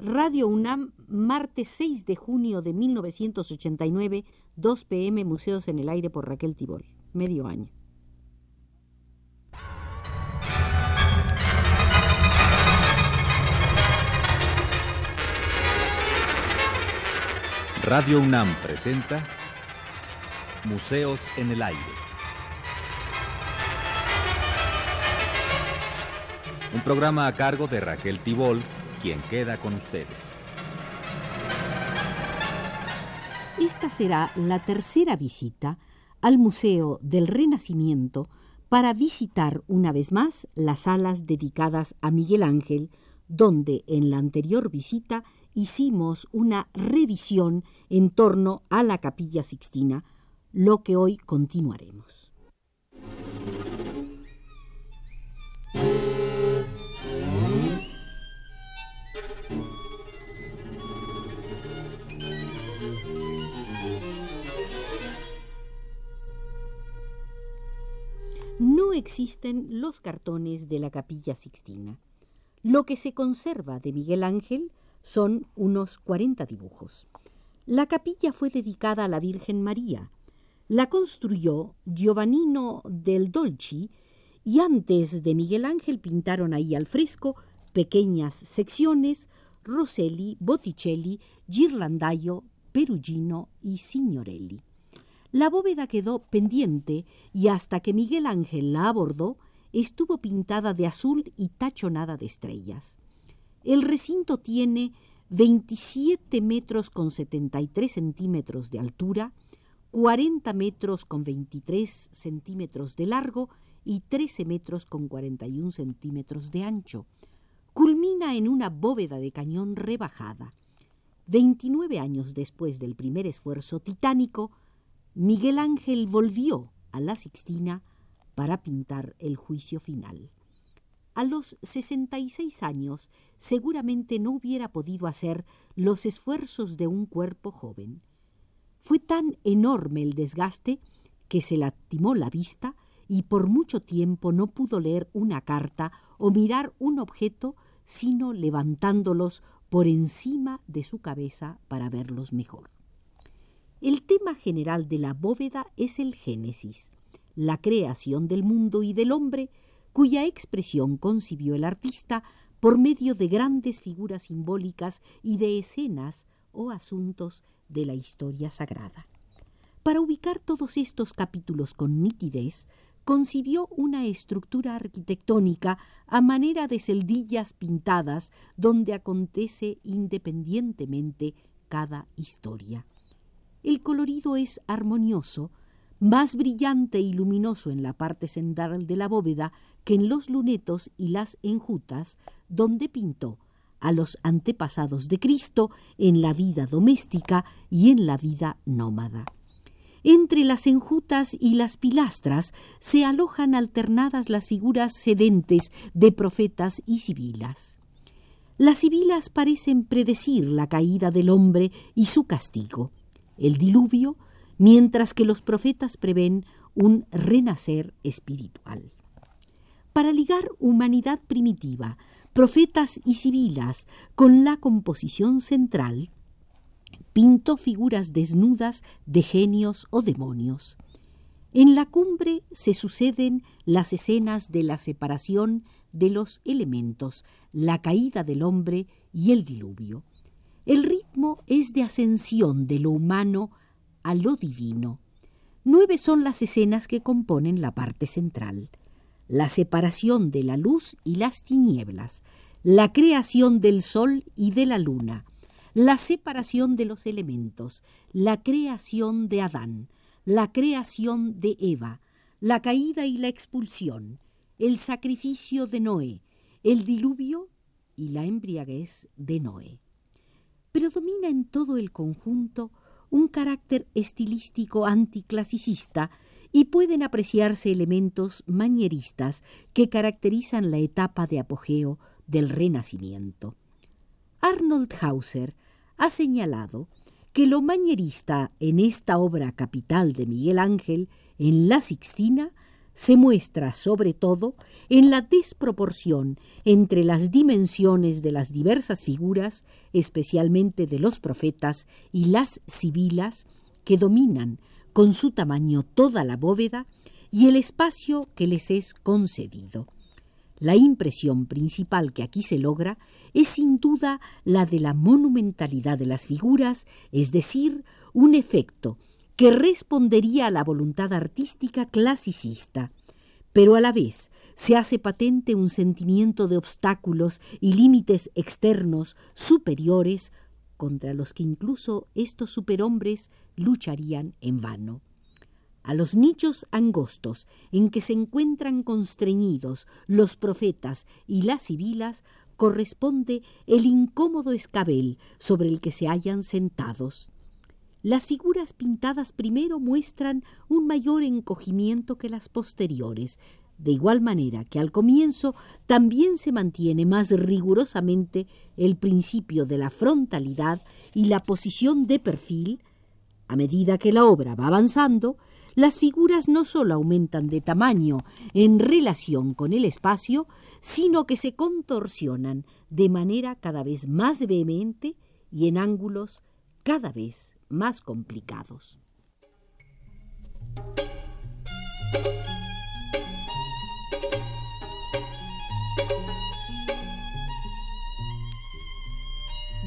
Radio UNAM, martes 6 de junio de 1989, 2 pm, Museos en el Aire por Raquel Tibol. Medio año. Radio UNAM presenta Museos en el Aire. Un programa a cargo de Raquel Tibol, quien queda con ustedes. Esta será la tercera visita al Museo del Renacimiento para visitar una vez más las salas dedicadas a Miguel Ángel, donde en la anterior visita hicimos una revisión en torno a la capilla sixtina, lo que hoy continuaremos. Existen los cartones de la capilla sixtina. Lo que se conserva de Miguel Ángel son unos 40 dibujos. La capilla fue dedicada a la Virgen María. La construyó Giovannino del Dolci y antes de Miguel Ángel pintaron ahí al fresco pequeñas secciones Rosselli, Botticelli, Ghirlandaio, Perugino y Signorelli. La bóveda quedó pendiente y hasta que Miguel Ángel la abordó estuvo pintada de azul y tachonada de estrellas. El recinto tiene 27 metros con 73 centímetros de altura, 40 metros con 23 centímetros de largo y 13 metros con 41 centímetros de ancho. Culmina en una bóveda de cañón rebajada. 29 años después del primer esfuerzo titánico, Miguel Ángel volvió a la Sixtina para pintar el juicio final. A los 66 años seguramente no hubiera podido hacer los esfuerzos de un cuerpo joven. Fue tan enorme el desgaste que se lastimó la vista y por mucho tiempo no pudo leer una carta o mirar un objeto sino levantándolos por encima de su cabeza para verlos mejor. El tema general de la bóveda es el Génesis, la creación del mundo y del hombre cuya expresión concibió el artista por medio de grandes figuras simbólicas y de escenas o asuntos de la historia sagrada. Para ubicar todos estos capítulos con nitidez, concibió una estructura arquitectónica a manera de celdillas pintadas donde acontece independientemente cada historia. El colorido es armonioso, más brillante y luminoso en la parte central de la bóveda que en los lunetos y las enjutas, donde pintó a los antepasados de Cristo en la vida doméstica y en la vida nómada. Entre las enjutas y las pilastras se alojan alternadas las figuras sedentes de profetas y sibilas. Las sibilas parecen predecir la caída del hombre y su castigo. El diluvio mientras que los profetas prevén un renacer espiritual. Para ligar humanidad primitiva, profetas y sibilas con la composición central, pintó figuras desnudas de genios o demonios. En la cumbre se suceden las escenas de la separación de los elementos, la caída del hombre y el diluvio. El ritmo es de ascensión de lo humano a lo divino. Nueve son las escenas que componen la parte central. La separación de la luz y las tinieblas, la creación del sol y de la luna, la separación de los elementos, la creación de Adán, la creación de Eva, la caída y la expulsión, el sacrificio de Noé, el diluvio y la embriaguez de Noé. Predomina en todo el conjunto un carácter estilístico anticlasicista y pueden apreciarse elementos manieristas que caracterizan la etapa de apogeo del Renacimiento. Arnold Hauser ha señalado que lo manierista en esta obra capital de Miguel Ángel, en La Sixtina, se muestra sobre todo en la desproporción entre las dimensiones de las diversas figuras, especialmente de los profetas y las sibilas, que dominan con su tamaño toda la bóveda y el espacio que les es concedido. La impresión principal que aquí se logra es sin duda la de la monumentalidad de las figuras, es decir, un efecto que respondería a la voluntad artística clasicista, pero a la vez se hace patente un sentimiento de obstáculos y límites externos superiores contra los que incluso estos superhombres lucharían en vano a los nichos angostos en que se encuentran constreñidos los profetas y las sibilas corresponde el incómodo escabel sobre el que se hallan sentados. Las figuras pintadas primero muestran un mayor encogimiento que las posteriores, de igual manera que al comienzo también se mantiene más rigurosamente el principio de la frontalidad y la posición de perfil, a medida que la obra va avanzando, las figuras no sólo aumentan de tamaño en relación con el espacio, sino que se contorsionan de manera cada vez más vehemente y en ángulos cada vez más complicados.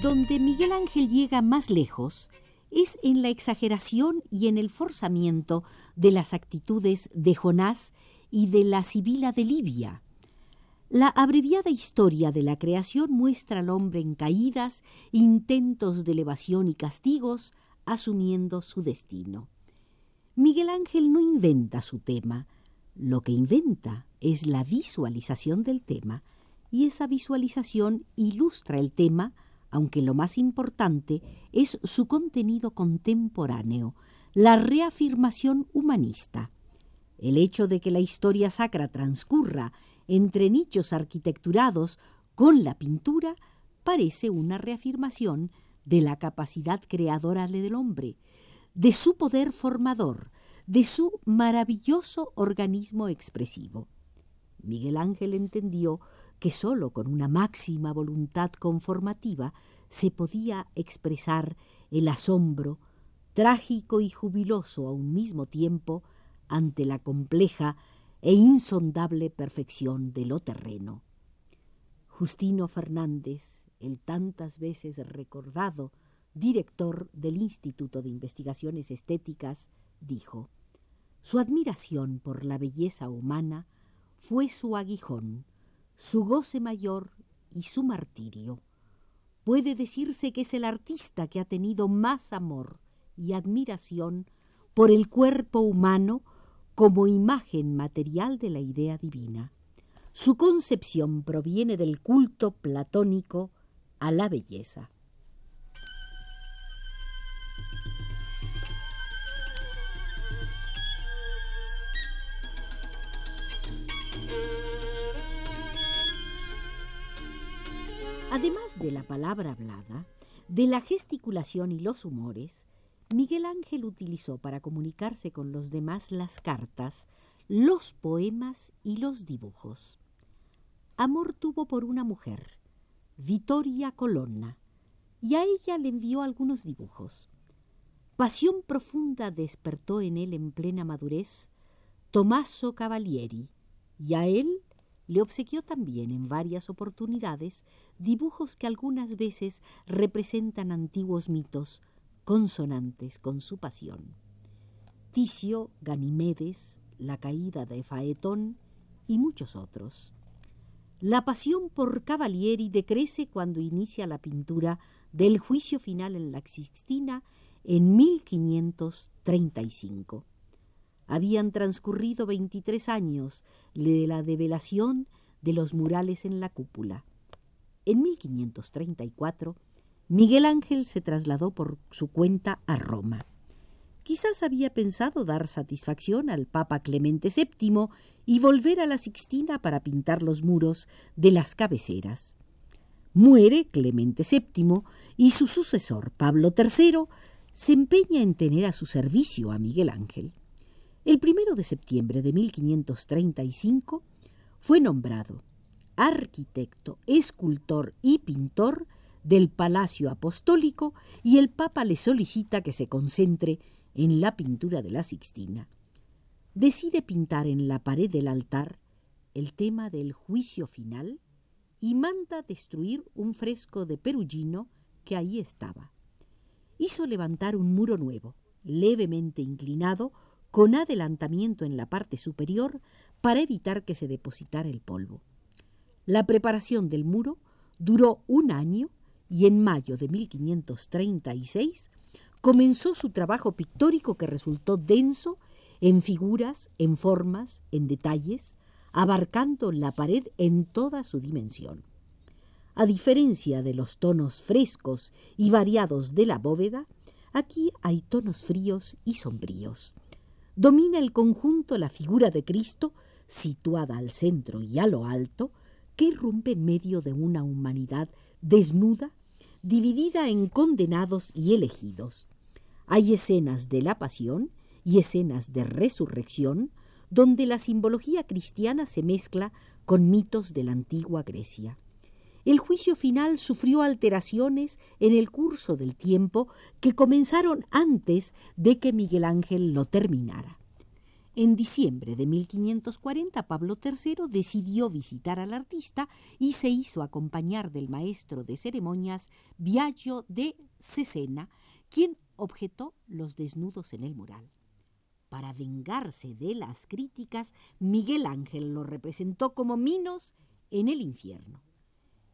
Donde Miguel Ángel llega más lejos es en la exageración y en el forzamiento de las actitudes de Jonás y de la Sibila de Libia. La abreviada historia de la creación muestra al hombre en caídas, intentos de elevación y castigos, asumiendo su destino. Miguel Ángel no inventa su tema, lo que inventa es la visualización del tema, y esa visualización ilustra el tema aunque lo más importante es su contenido contemporáneo, la reafirmación humanista. El hecho de que la historia sacra transcurra entre nichos arquitecturados con la pintura parece una reafirmación de la capacidad creadora del hombre, de su poder formador, de su maravilloso organismo expresivo. Miguel Ángel entendió que sólo con una máxima voluntad conformativa se podía expresar el asombro, trágico y jubiloso a un mismo tiempo, ante la compleja e insondable perfección de lo terreno. Justino Fernández, el tantas veces recordado director del Instituto de Investigaciones Estéticas, dijo, Su admiración por la belleza humana fue su aguijón, su goce mayor y su martirio. Puede decirse que es el artista que ha tenido más amor y admiración por el cuerpo humano como imagen material de la idea divina. Su concepción proviene del culto platónico a la belleza. Además de la palabra hablada, de la gesticulación y los humores, Miguel Ángel utilizó para comunicarse con los demás las cartas, los poemas y los dibujos. Amor tuvo por una mujer, Vittoria Colonna, y a ella le envió algunos dibujos. Pasión profunda despertó en él en plena madurez Tommaso Cavalieri, y a él le obsequió también en varias oportunidades dibujos que algunas veces representan antiguos mitos consonantes con su pasión. Ticio, Ganimedes, La caída de Faetón y muchos otros. La pasión por Cavalieri decrece cuando inicia la pintura del juicio final en la Sixtina en 1535 habían transcurrido veintitrés años de la develación de los murales en la cúpula. En 1534, Miguel Ángel se trasladó por su cuenta a Roma. Quizás había pensado dar satisfacción al Papa Clemente VII y volver a la Sixtina para pintar los muros de las cabeceras. Muere Clemente VII y su sucesor, Pablo III, se empeña en tener a su servicio a Miguel Ángel. El primero de septiembre de 1535 fue nombrado arquitecto, escultor y pintor del Palacio Apostólico y el Papa le solicita que se concentre en la pintura de la Sixtina. Decide pintar en la pared del altar el tema del juicio final y manda destruir un fresco de Perugino que allí estaba. Hizo levantar un muro nuevo, levemente inclinado, con adelantamiento en la parte superior para evitar que se depositara el polvo. La preparación del muro duró un año y en mayo de 1536 comenzó su trabajo pictórico que resultó denso en figuras, en formas, en detalles, abarcando la pared en toda su dimensión. A diferencia de los tonos frescos y variados de la bóveda, aquí hay tonos fríos y sombríos. Domina el conjunto la figura de Cristo, situada al centro y a lo alto, que irrumpe en medio de una humanidad desnuda dividida en condenados y elegidos. Hay escenas de la pasión y escenas de resurrección, donde la simbología cristiana se mezcla con mitos de la antigua Grecia. El juicio final sufrió alteraciones en el curso del tiempo que comenzaron antes de que Miguel Ángel lo terminara. En diciembre de 1540 Pablo III decidió visitar al artista y se hizo acompañar del maestro de ceremonias Biagio de Cesena, quien objetó los desnudos en el mural. Para vengarse de las críticas, Miguel Ángel lo representó como Minos en el infierno.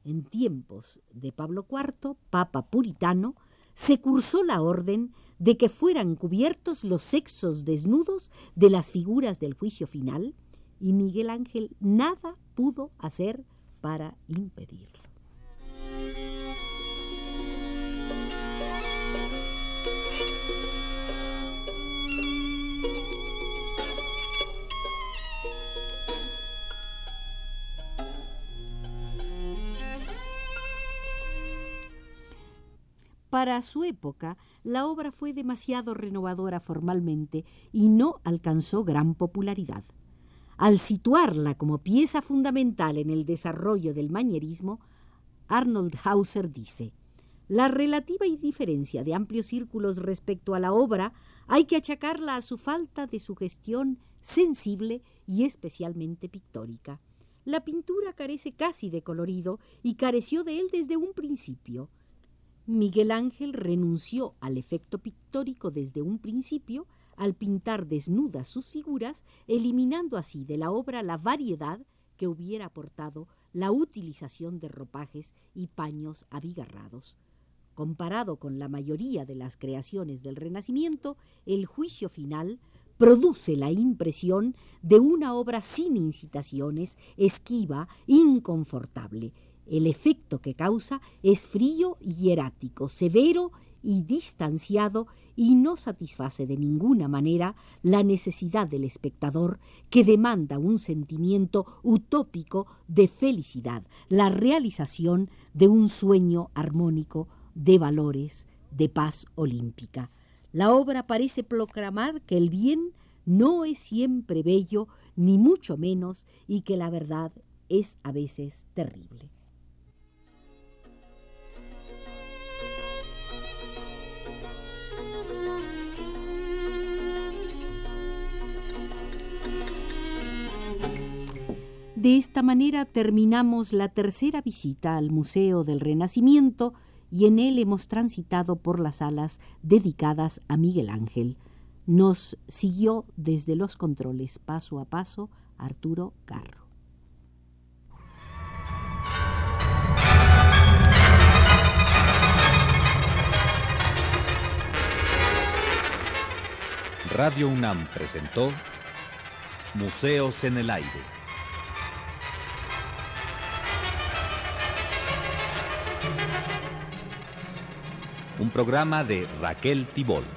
En tiempos de Pablo IV, papa puritano, se cursó la orden de que fueran cubiertos los sexos desnudos de las figuras del juicio final, y Miguel Ángel nada pudo hacer para impedirlo. Para su época, la obra fue demasiado renovadora formalmente y no alcanzó gran popularidad. Al situarla como pieza fundamental en el desarrollo del manierismo, Arnold Hauser dice, la relativa indiferencia de amplios círculos respecto a la obra hay que achacarla a su falta de sugestión sensible y especialmente pictórica. La pintura carece casi de colorido y careció de él desde un principio. Miguel Ángel renunció al efecto pictórico desde un principio al pintar desnudas sus figuras, eliminando así de la obra la variedad que hubiera aportado la utilización de ropajes y paños abigarrados. Comparado con la mayoría de las creaciones del Renacimiento, el juicio final produce la impresión de una obra sin incitaciones, esquiva, inconfortable, el efecto que causa es frío y hierático, severo y distanciado y no satisface de ninguna manera la necesidad del espectador que demanda un sentimiento utópico de felicidad, la realización de un sueño armónico de valores, de paz olímpica. La obra parece proclamar que el bien no es siempre bello, ni mucho menos, y que la verdad es a veces terrible. De esta manera terminamos la tercera visita al Museo del Renacimiento y en él hemos transitado por las salas dedicadas a Miguel Ángel. Nos siguió desde los controles paso a paso Arturo Carro. Radio UNAM presentó Museos en el Aire. Un programa de Raquel Tibol.